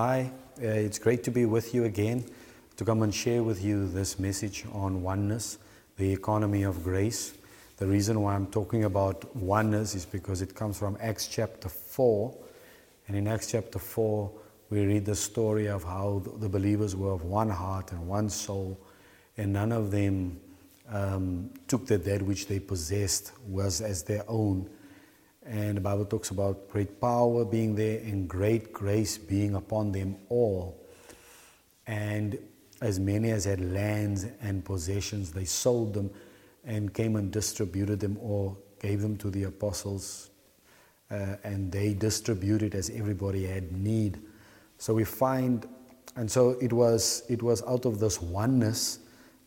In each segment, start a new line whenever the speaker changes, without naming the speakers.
Hi, uh, it's great to be with you again to come and share with you this message on oneness, the economy of grace. The reason why I'm talking about oneness is because it comes from Acts chapter 4. And in Acts chapter 4, we read the story of how the believers were of one heart and one soul, and none of them um, took that that which they possessed was as their own and the Bible talks about great power being there and great grace being upon them all. And as many as had lands and possessions, they sold them and came and distributed them or gave them to the apostles, uh, and they distributed as everybody had need. So we find, and so it was, it was out of this oneness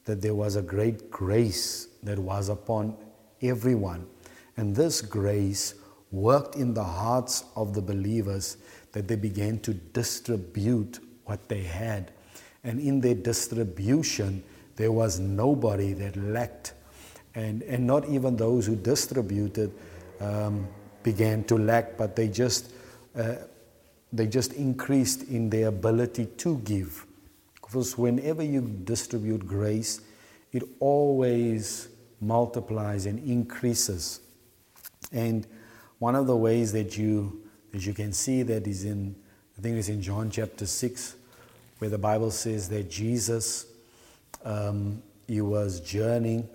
that there was a great grace that was upon everyone. And this grace worked in the hearts of the believers that they began to distribute what they had. And in their distribution, there was nobody that lacked. And, and not even those who distributed um, began to lack, but they just, uh, they just increased in their ability to give. Because whenever you distribute grace, it always multiplies and increases. And one of the ways that you, that you can see that is in, I think it's in John chapter 6, where the Bible says that Jesus, um, he was journeying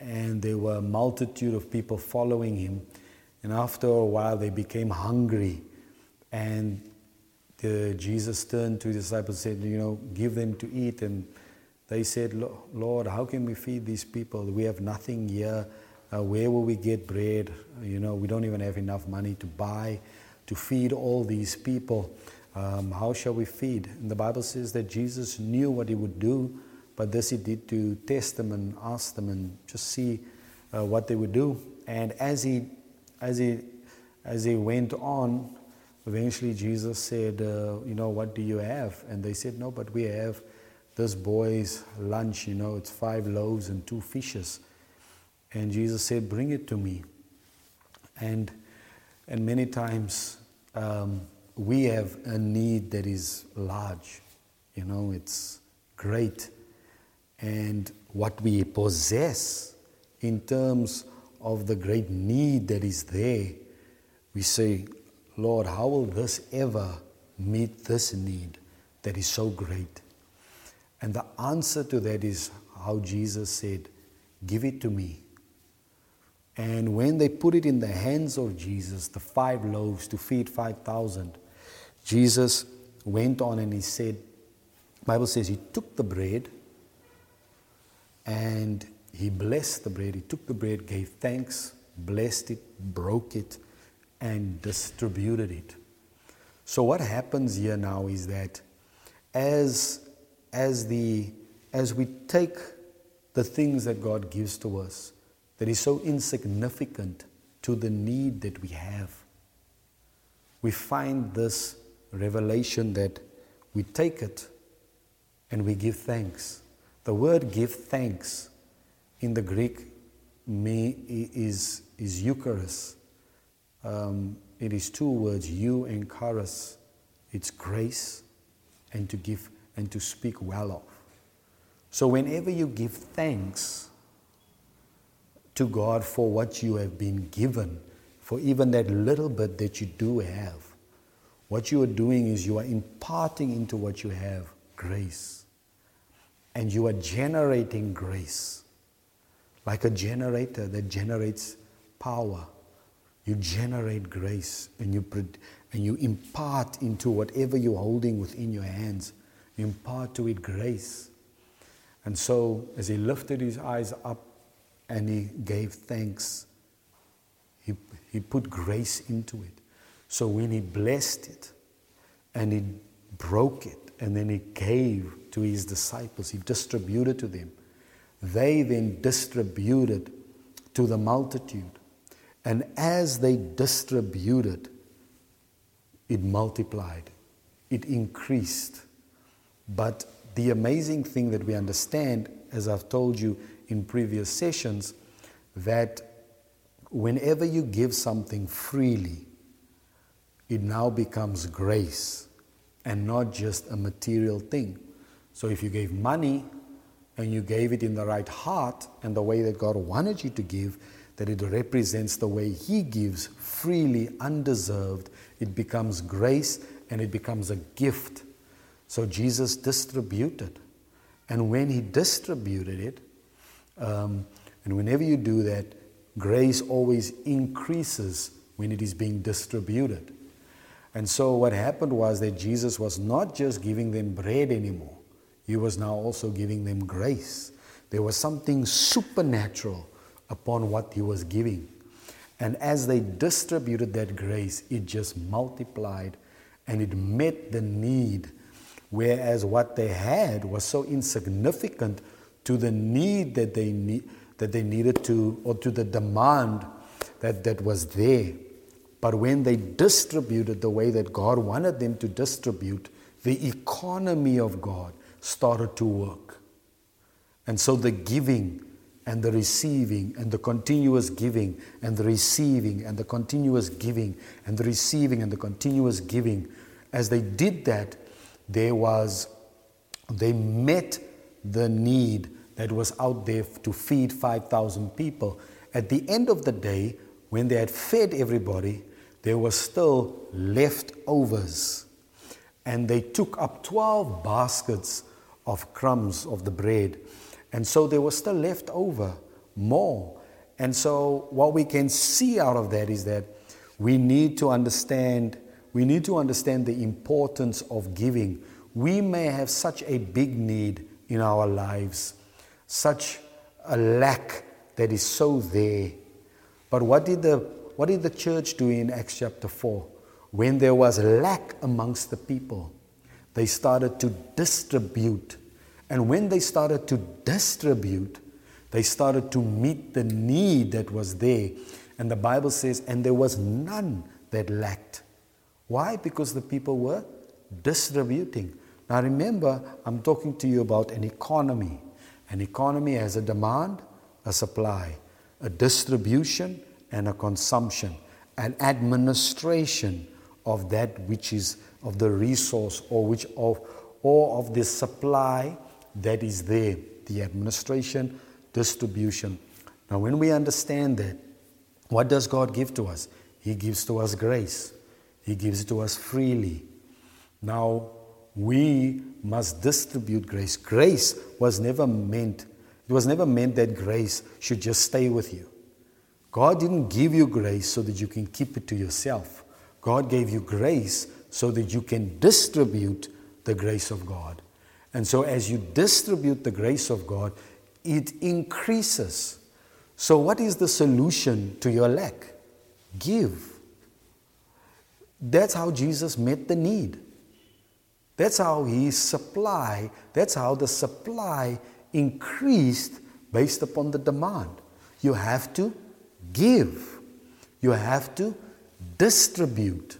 and there were a multitude of people following him. And after a while, they became hungry. And the, Jesus turned to the disciples and said, You know, give them to eat. And they said, Lord, how can we feed these people? We have nothing here uh, where will we get bread? You know, we don't even have enough money to buy, to feed all these people. Um, how shall we feed? And the Bible says that Jesus knew what he would do, but this he did to test them and ask them and just see uh, what they would do. And as he, as he, as he went on, eventually Jesus said, uh, "You know, what do you have?" And they said, "No, but we have this boy's lunch. You know, it's five loaves and two fishes." And Jesus said, Bring it to me. And, and many times um, we have a need that is large. You know, it's great. And what we possess in terms of the great need that is there, we say, Lord, how will this ever meet this need that is so great? And the answer to that is how Jesus said, Give it to me and when they put it in the hands of Jesus, the five loaves to feed 5,000, Jesus went on and he said, Bible says he took the bread and he blessed the bread. He took the bread, gave thanks, blessed it, broke it, and distributed it. So what happens here now is that as, as, the, as we take the things that God gives to us, that is so insignificant to the need that we have. We find this revelation that we take it and we give thanks. The word give thanks in the Greek me is, is Eucharist. Um, it is two words, eu and charis. It's grace and to give and to speak well of. So whenever you give thanks, to God for what you have been given, for even that little bit that you do have. What you are doing is you are imparting into what you have grace. And you are generating grace. Like a generator that generates power. You generate grace and you, and you impart into whatever you're holding within your hands. You impart to it grace. And so, as he lifted his eyes up and he gave thanks. He, he put grace into it. So when he blessed it and he broke it and then he gave to his disciples, he distributed to them. They then distributed to the multitude. And as they distributed, it multiplied, it increased. But the amazing thing that we understand, as I've told you, in previous sessions that whenever you give something freely, it now becomes grace. and not just a material thing. So if you gave money and you gave it in the right heart and the way that God wanted you to give, that it represents the way He gives freely, undeserved, it becomes grace and it becomes a gift. So Jesus distributed. And when He distributed it, um, and whenever you do that, grace always increases when it is being distributed. And so what happened was that Jesus was not just giving them bread anymore, he was now also giving them grace. There was something supernatural upon what he was giving. And as they distributed that grace, it just multiplied and it met the need. Whereas what they had was so insignificant to the need that they, need, that they needed to, or to the demand that, that was there. But when they distributed the way that God wanted them to distribute, the economy of God started to work. And so the giving and the receiving and the continuous giving and the receiving and the continuous giving and the receiving and the continuous giving, as they did that, there was, they met the need that was out there to feed 5,000 people. At the end of the day, when they had fed everybody, there were still leftovers. And they took up 12 baskets of crumbs of the bread. And so there was still left over more. And so what we can see out of that is that we need to understand we need to understand the importance of giving. We may have such a big need in our lives, such a lack that is so there. But what did the what did the church do in Acts chapter 4? When there was lack amongst the people, they started to distribute and when they started to distribute, they started to meet the need that was there. And the Bible says, and there was none that lacked. Why? Because the people were distributing. Now remember, I'm talking to you about an economy. An economy has a demand, a supply, a distribution, and a consumption, an administration of that which is of the resource or which of or of the supply that is there the administration, distribution. Now, when we understand that, what does God give to us? He gives to us grace, He gives it to us freely. Now, we must distribute grace. Grace was never meant, it was never meant that grace should just stay with you. God didn't give you grace so that you can keep it to yourself. God gave you grace so that you can distribute the grace of God. And so, as you distribute the grace of God, it increases. So, what is the solution to your lack? Give. That's how Jesus met the need. That's how he supply, that's how the supply increased based upon the demand. You have to give. You have to distribute.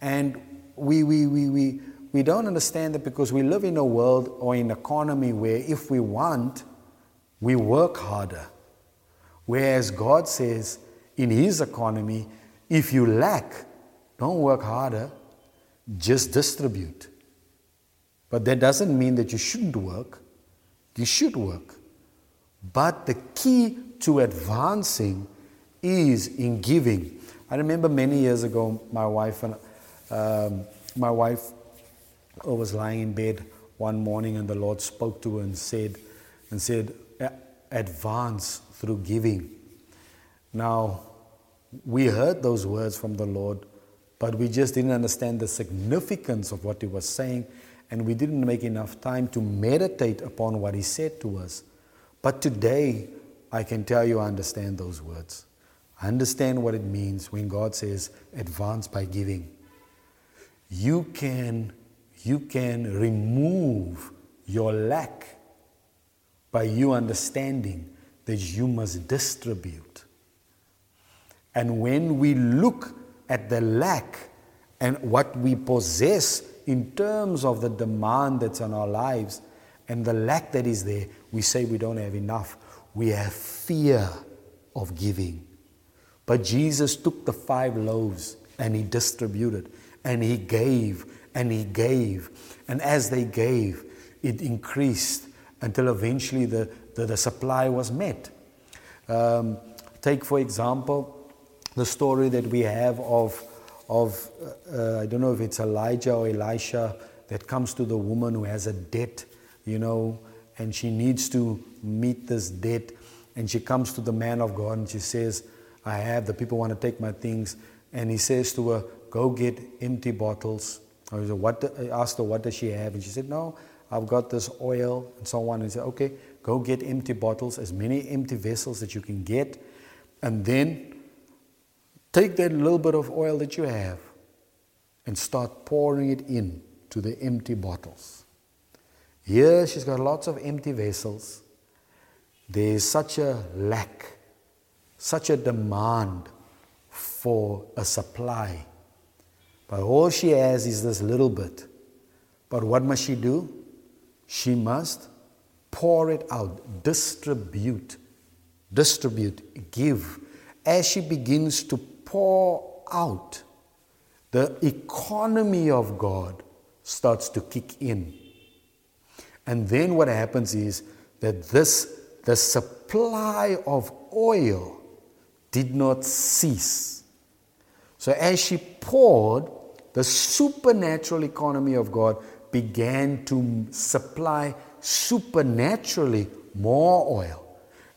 And we, we, we, we, we don't understand that because we live in a world or in an economy where if we want, we work harder. Whereas God says in His economy, if you lack, don't work harder, just distribute. But that doesn't mean that you shouldn't work. You should work. But the key to advancing is in giving. I remember many years ago, my wife and um, my wife was lying in bed one morning and the Lord spoke to her and said, and said, advance through giving. Now, we heard those words from the Lord, but we just didn't understand the significance of what He was saying, and we didn't make enough time to meditate upon what He said to us. But today, I can tell you I understand those words. I understand what it means when God says, advance by giving. You can you can remove your lack by you understanding that you must distribute. And when we look at the lack and what we possess in terms of the demand that's on our lives and the lack that is there, we say we don't have enough. We have fear of giving. But Jesus took the five loaves and he distributed and he gave and he gave. And as they gave, it increased until eventually the, the, the supply was met. Um, take, for example, the story that we have of, of uh, I don't know if it's Elijah or Elisha that comes to the woman who has a debt, you know, and she needs to meet this debt. And she comes to the man of God and she says, I have, the people want to take my things. And he says to her, Go get empty bottles. I asked her, What does she have? And she said, No, I've got this oil and so on. And he said, Okay, go get empty bottles, as many empty vessels that you can get. And then take that little bit of oil that you have and start pouring it in to the empty bottles. Here she's got lots of empty vessels. There's such a lack, such a demand for a supply. But all she has is this little bit. But what must she do? She must pour it out, distribute, distribute, give. As she begins to pour out, the economy of God starts to kick in. And then what happens is that this, the supply of oil did not cease. So as she poured, the supernatural economy of God began to supply supernaturally more oil.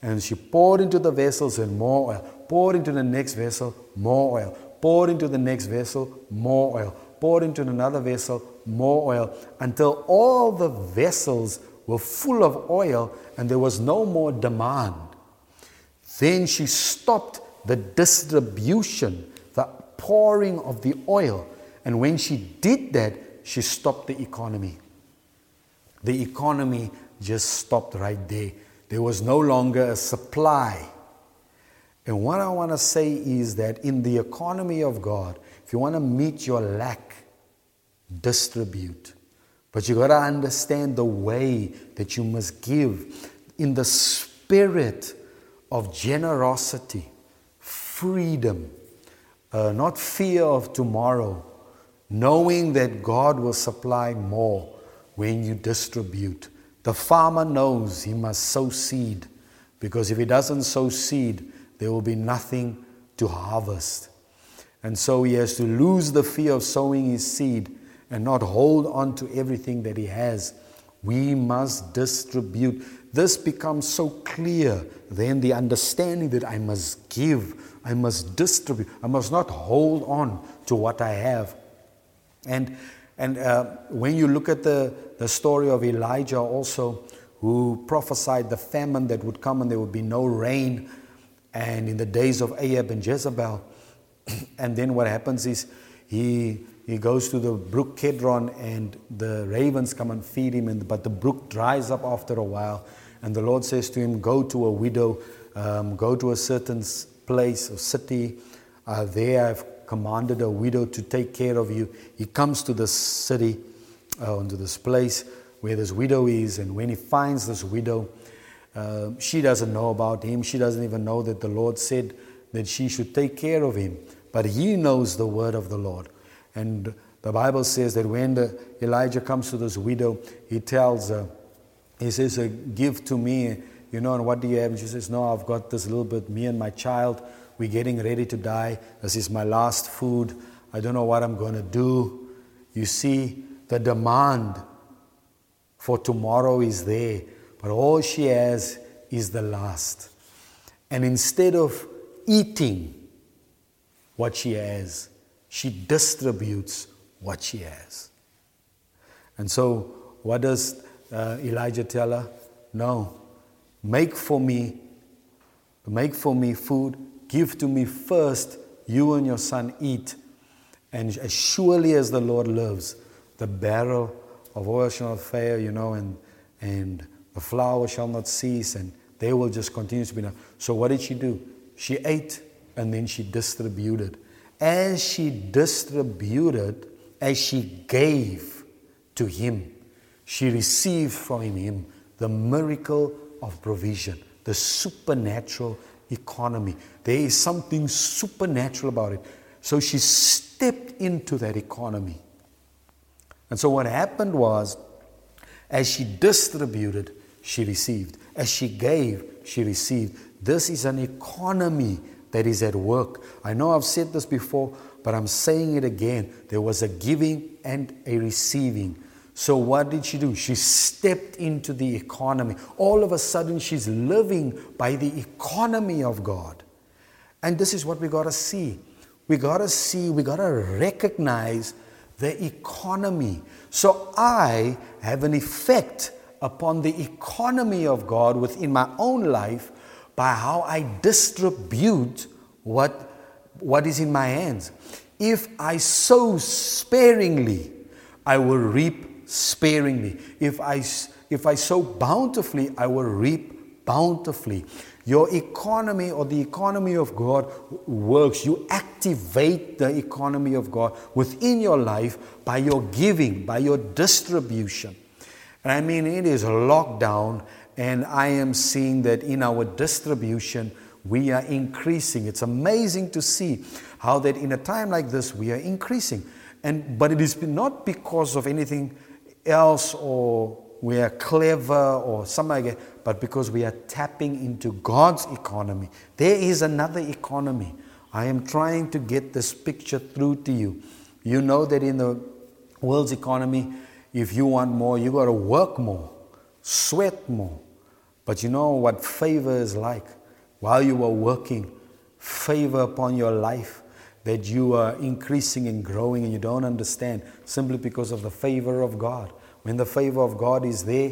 And she poured into the vessels and more oil, poured into the next vessel, more oil, poured into the next vessel, more oil, poured into another vessel, more oil, until all the vessels were full of oil and there was no more demand. Then she stopped the distribution, the pouring of the oil. And when she did that, she stopped the economy. The economy just stopped right there. There was no longer a supply. And what I want to say is that in the economy of God, if you want to meet your lack, distribute. But you got to understand the way that you must give in the spirit of generosity, freedom, uh, not fear of tomorrow, knowing that God will supply more when you distribute. The farmer knows he must sow seed because if he doesn't sow seed, there will be nothing to harvest. And so he has to lose the fear of sowing his seed and not hold on to everything that he has. We must distribute. This becomes so clear then the understanding that I must give, I must distribute, I must not hold on to what I have. And, and uh, when you look at the, the story of Elijah also, who prophesied the famine that would come and there would be no rain, and in the days of Ahab and Jezebel, and then what happens is he, he goes to the brook Kedron and the ravens come and feed him, and, but the brook dries up after a while. And the Lord says to him, Go to a widow, um, go to a certain place or city. Uh, there I've commanded a widow to take care of you. He comes to this city, uh, this place where this widow is, and when he finds this widow, uh, she doesn't know about him. She doesn't even know that the Lord said that she should take care of him but he knows the word of the Lord. And the Bible says that when the, Elijah comes to this widow, he tells her, he says, uh, Give to me, you know, and what do you have? And she says, No, I've got this little bit, me and my child, we're getting ready to die. This is my last food. I don't know what I'm going to do. You see, the demand for tomorrow is there, but all she has is the last. And instead of eating, what she has, she distributes what she has. And so, what does uh, Elijah tell her? No, make for me, make for me food, give to me first, you and your son eat. And as surely as the Lord lives, the barrel of oil shall not fail, you know, and, and the flour shall not cease, and they will just continue to be enough. So, what did she do? She ate and then she distributed. As she distributed, as she gave to him, she received from him the miracle of provision, the supernatural economy. There is something supernatural about it. So she stepped into that economy. And so what happened was, as she distributed, she received. As she gave, she received. This is an economy that is at work. I know I've said this before, but I'm saying it again. There was a giving and a receiving. So, what did she do? She stepped into the economy. All of a sudden, she's living by the economy of God. And this is what we got to see. We got to see, we got to recognize the economy. So, I have an effect upon the economy of God within my own life by how I distribute what, what is in my hands. If I sow sparingly, I will reap sparingly. If I, if I sow bountifully, I will reap bountifully. Your economy or the economy of God works. You activate the economy of God within your life by your giving, by your distribution. And I mean, it is locked down, and I am seeing that in our distribution, we are increasing. It's amazing to see how that in a time like this, we are increasing. And, but it is not because of anything else or we are clever or something like but because we are tapping into God's economy. There is another economy. I am trying to get this picture through to you. You know that in the world's economy, if you want more, you got to work more, sweat more. But you know what favor is like? While you are working, favor upon your life that you are increasing and growing and you don't understand simply because of the favor of God. When the favor of God is there,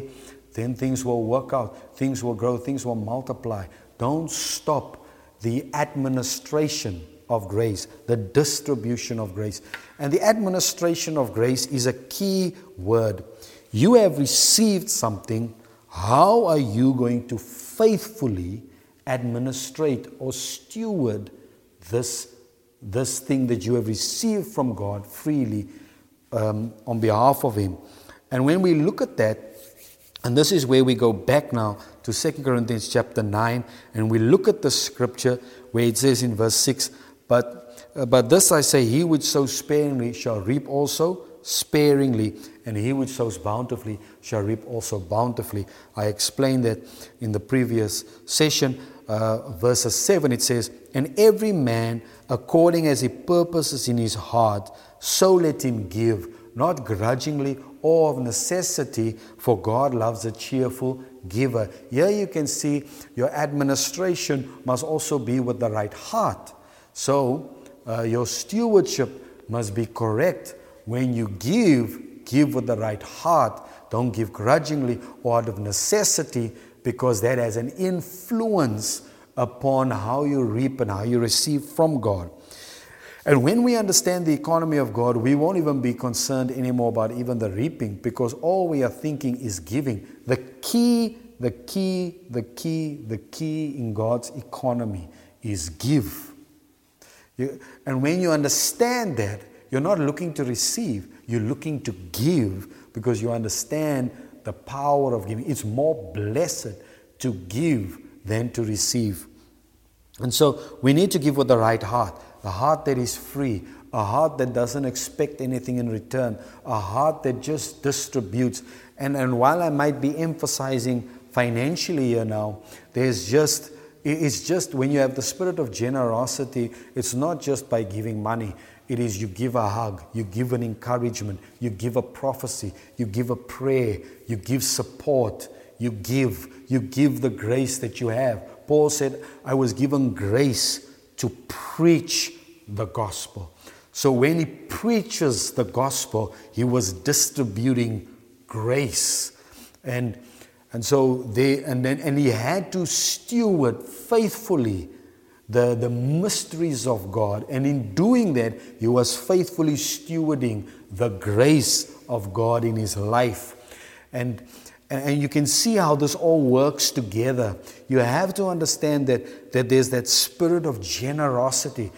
then things will work out, things will grow, things will multiply. Don't stop the administration of grace, the distribution of grace. And the administration of grace is a key word. You have received something. How are you going to faithfully administrate or steward this this thing that you have received from God freely um, on behalf of Him. And when we look at that, and this is where we go back now to 2 Corinthians chapter 9, and we look at the scripture where it says in verse 6, But, uh, but this I say, he which sows sparingly shall reap also sparingly, and he which sows bountifully shall reap also bountifully. I explained that in the previous session. Uh, verses 7, it says, And every man according as he purposes in his heart, so let him give, not grudgingly or of necessity, for God loves a cheerful giver. Here you can see your administration must also be with the right heart. So uh, your stewardship must be correct. When you give, give with the right heart. Don't give grudgingly or out of necessity, because that has an influence upon how you reap and how you receive from God. And when we understand the economy of God, we won't even be concerned anymore about even the reaping because all we are thinking is giving. The key, the key, the key, the key in God's economy is give. You, and when you understand that, you're not looking to receive, you're looking to give because you understand the power of giving. It's more blessed to give than to receive. And so we need to give with the right heart, a heart that is free, a heart that doesn't expect anything in return, a heart that just distributes. And, and while I might be emphasizing financially here now, there's just it's just when you have the spirit of generosity, it's not just by giving money. It is you give a hug, you give an encouragement, you give a prophecy, you give a prayer, you give support, you give, you give the grace that you have. Paul said, I was given grace to preach the gospel. So when he preaches the gospel, he was distributing grace. And, and so they, and then, and he had to steward faithfully the, the mysteries of God. And in doing that, he was faithfully stewarding the grace of God in his life. And and you can see how this all works together. You have to understand that, that there's that spirit of generosity.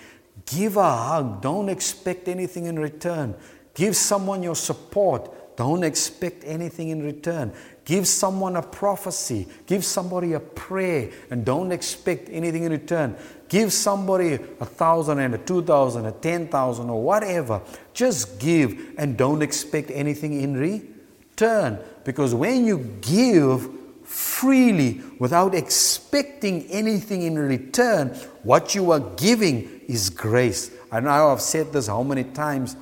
Give a hug. Don't expect anything in return. Give someone your support. Don't expect anything in return. Give someone a prophecy, give somebody a prayer, and don't expect anything in return. Give somebody a thousand and a two thousand, a ten thousand, or whatever. Just give and don't expect anything in return. Because when you give freely without expecting anything in return, what you are giving is grace. I know I've said this how many times,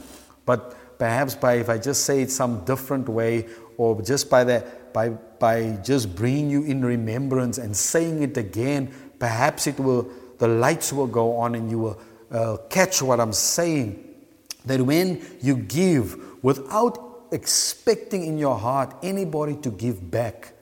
but perhaps by if I just say it some different way, or just by the by by just bringing you in remembrance and saying it again, perhaps it will the lights will go on and you will uh, catch what I'm saying. That when you give without expecting in your heart anybody to give back,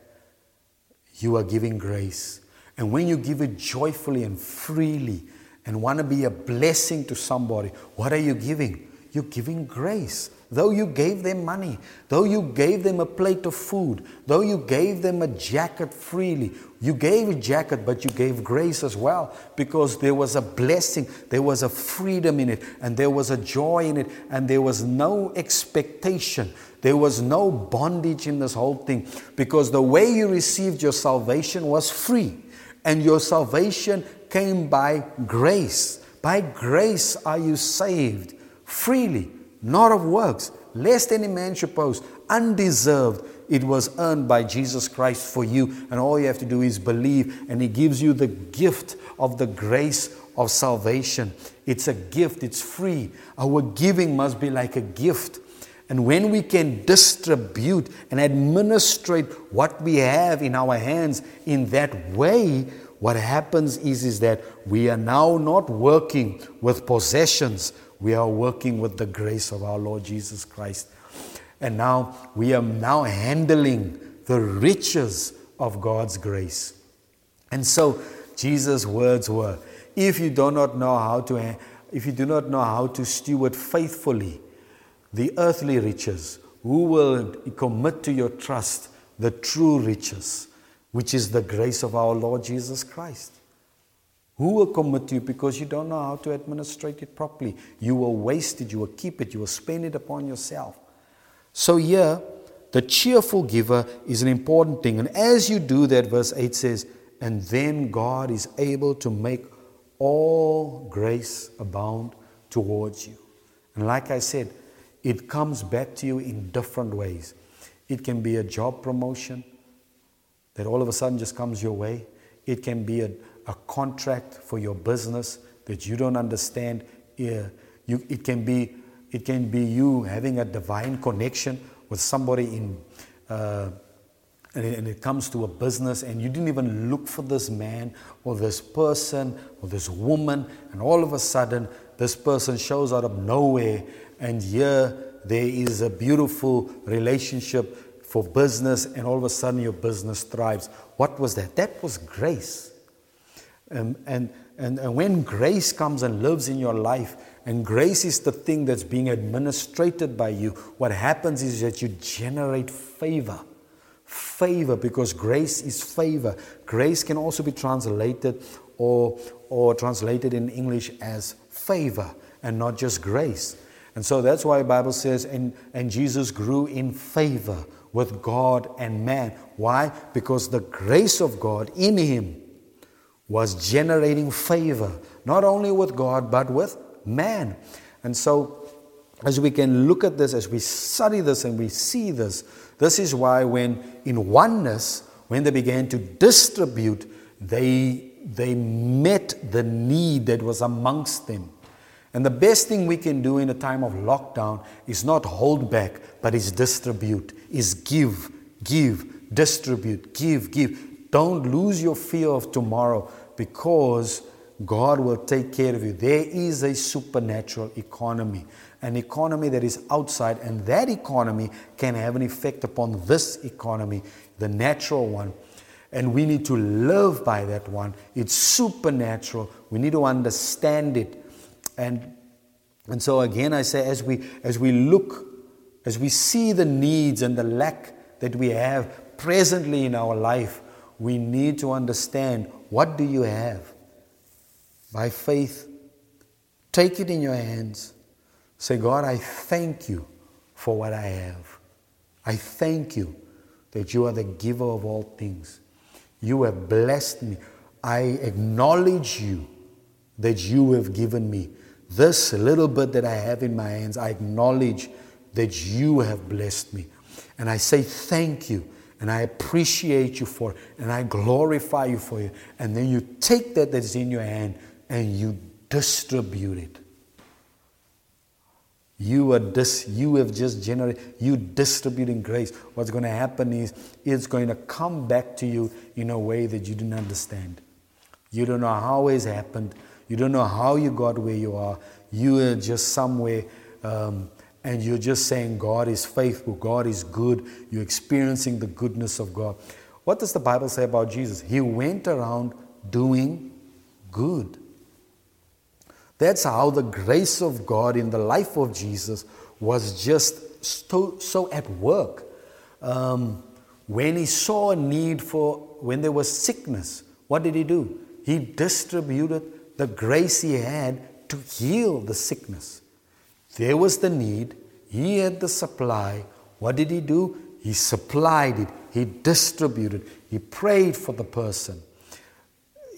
you are giving grace. And when you give it joyfully and freely and want to be a blessing to somebody, what are you giving? You're giving grace. Though you gave them money, though you gave them a plate of food, though you gave them a jacket freely, you gave a jacket, but you gave grace as well because there was a blessing, there was a freedom in it, and there was a joy in it, and there was no expectation. There was no bondage in this whole thing because the way you received your salvation was free, and your salvation came by grace. By grace are you saved freely not of works, lest any man should boast. Undeserved, it was earned by Jesus Christ for you. And all you have to do is believe, and He gives you the gift of the grace of salvation. It's a gift, it's free. Our giving must be like a gift. And when we can distribute and administrate what we have in our hands in that way, what happens is, is that we are now not working with possessions, we are working with the grace of our Lord Jesus Christ. And now we are now handling the riches of God's grace. And so Jesus' words were, if you do not know how to if you do not know how to steward faithfully the earthly riches, who will commit to your trust the true riches, which is the grace of our Lord Jesus Christ? Who will commit you because you don't know how to administrate it properly? You will waste it, you will keep it, you will spend it upon yourself. So, here, the cheerful giver is an important thing. And as you do that, verse 8 says, and then God is able to make all grace abound towards you. And like I said, it comes back to you in different ways. It can be a job promotion that all of a sudden just comes your way, it can be a a contract for your business that you don't understand. Yeah, you, it, can be, it can be you having a divine connection with somebody in, uh, and, it, and it comes to a business and you didn't even look for this man or this person or this woman, and all of a sudden this person shows out of nowhere, and here there is a beautiful relationship for business, and all of a sudden your business thrives. What was that? That was grace. Um, and, and, and when grace comes and lives in your life, and grace is the thing that's being administrated by you, what happens is that you generate favor. Favor, because grace is favor. Grace can also be translated or, or translated in English as favor and not just grace. And so that's why the Bible says, and, and Jesus grew in favor with God and man. Why? Because the grace of God in him was generating favor, not only with God, but with man. And so, as we can look at this, as we study this and we see this, this is why when in oneness, when they began to distribute, they, they met the need that was amongst them. And the best thing we can do in a time of lockdown is not hold back, but is distribute, is give, give, distribute, give, give. Don't lose your fear of tomorrow because God will take care of you. There is a supernatural economy, an economy that is outside, and that economy can have an effect upon this economy, the natural one. And we need to live by that one. It's supernatural. We need to understand it. And, and so again I say as we as we look, as we see the needs and the lack that we have presently in our life, we need to understand what do you have? By faith, take it in your hands. Say, God, I thank you for what I have. I thank you that you are the giver of all things. You have blessed me. I acknowledge you that you have given me. This little bit that I have in my hands, I acknowledge that you have blessed me. And I say thank you. And I appreciate you for it. And I glorify you for it. And then you take that that's in your hand and you distribute it. You are dis, you have just generated, you distributing grace. What's going to happen is it's going to come back to you in a way that you didn't understand. You don't know how it's happened. You don't know how you got where you are. You are just somewhere um, and you're just saying God is faithful, God is good. You're experiencing the goodness of God. What does the Bible say about Jesus? He went around doing good. That's how the grace of God in the life of Jesus was just so, so at work. Um, when he saw a need for, when there was sickness, what did he do? He distributed the grace he had to heal the sickness. There was the need, he had the supply. What did he do? He supplied it, he distributed, he prayed for the person.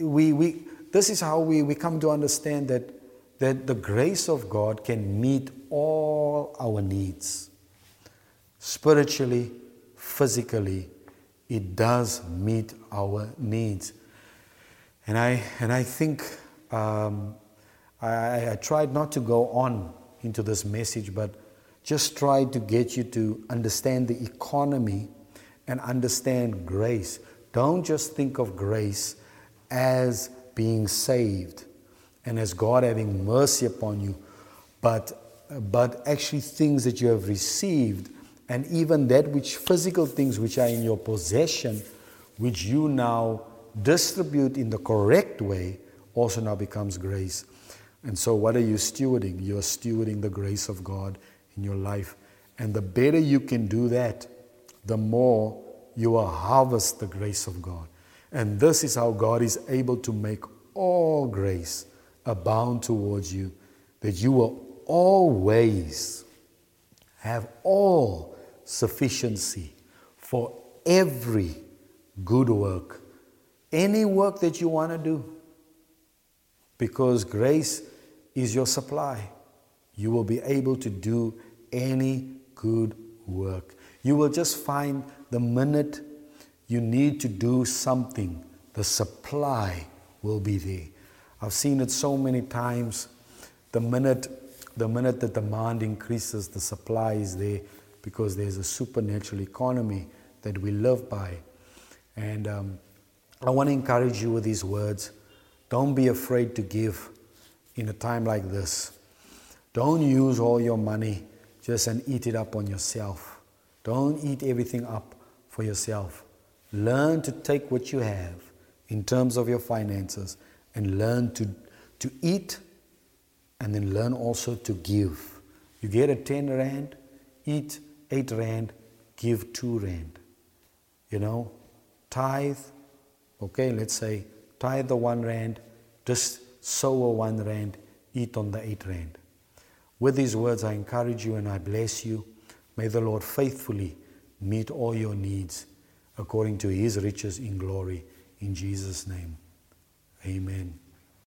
We, we, this is how we, we come to understand that that the grace of God can meet all our needs. Spiritually, physically, it does meet our needs. And I, and I think um, I, I tried not to go on into this message, but just try to get you to understand the economy and understand grace. Don't just think of grace as being saved and as God having mercy upon you, but, but actually things that you have received, and even that which physical things which are in your possession, which you now distribute in the correct way, also now becomes grace. And so, what are you stewarding? You're stewarding the grace of God in your life. And the better you can do that, the more you will harvest the grace of God. And this is how God is able to make all grace abound towards you, that you will always have all sufficiency for every good work, any work that you want to do. Because grace is your supply. You will be able to do any good work. You will just find the minute you need to do something, the supply will be there. I've seen it so many times. The minute, the minute the demand increases, the supply is there because there's a supernatural economy that we live by. And um, I want to encourage you with these words. Don't be afraid to give in a time like this. Don't use all your money just and eat it up on yourself. Don't eat everything up for yourself. Learn to take what you have in terms of your finances and learn to, to eat and then learn also to give. You get a 10 rand, eat 8 rand, give 2 rand. You know, tithe, okay, let's say tithe the 1 rand, just sow a 1 rand, eat on the 8 rand. With these words, I encourage you and I bless you. May the Lord faithfully meet all your needs according to his riches in glory. In Jesus' name. Amen.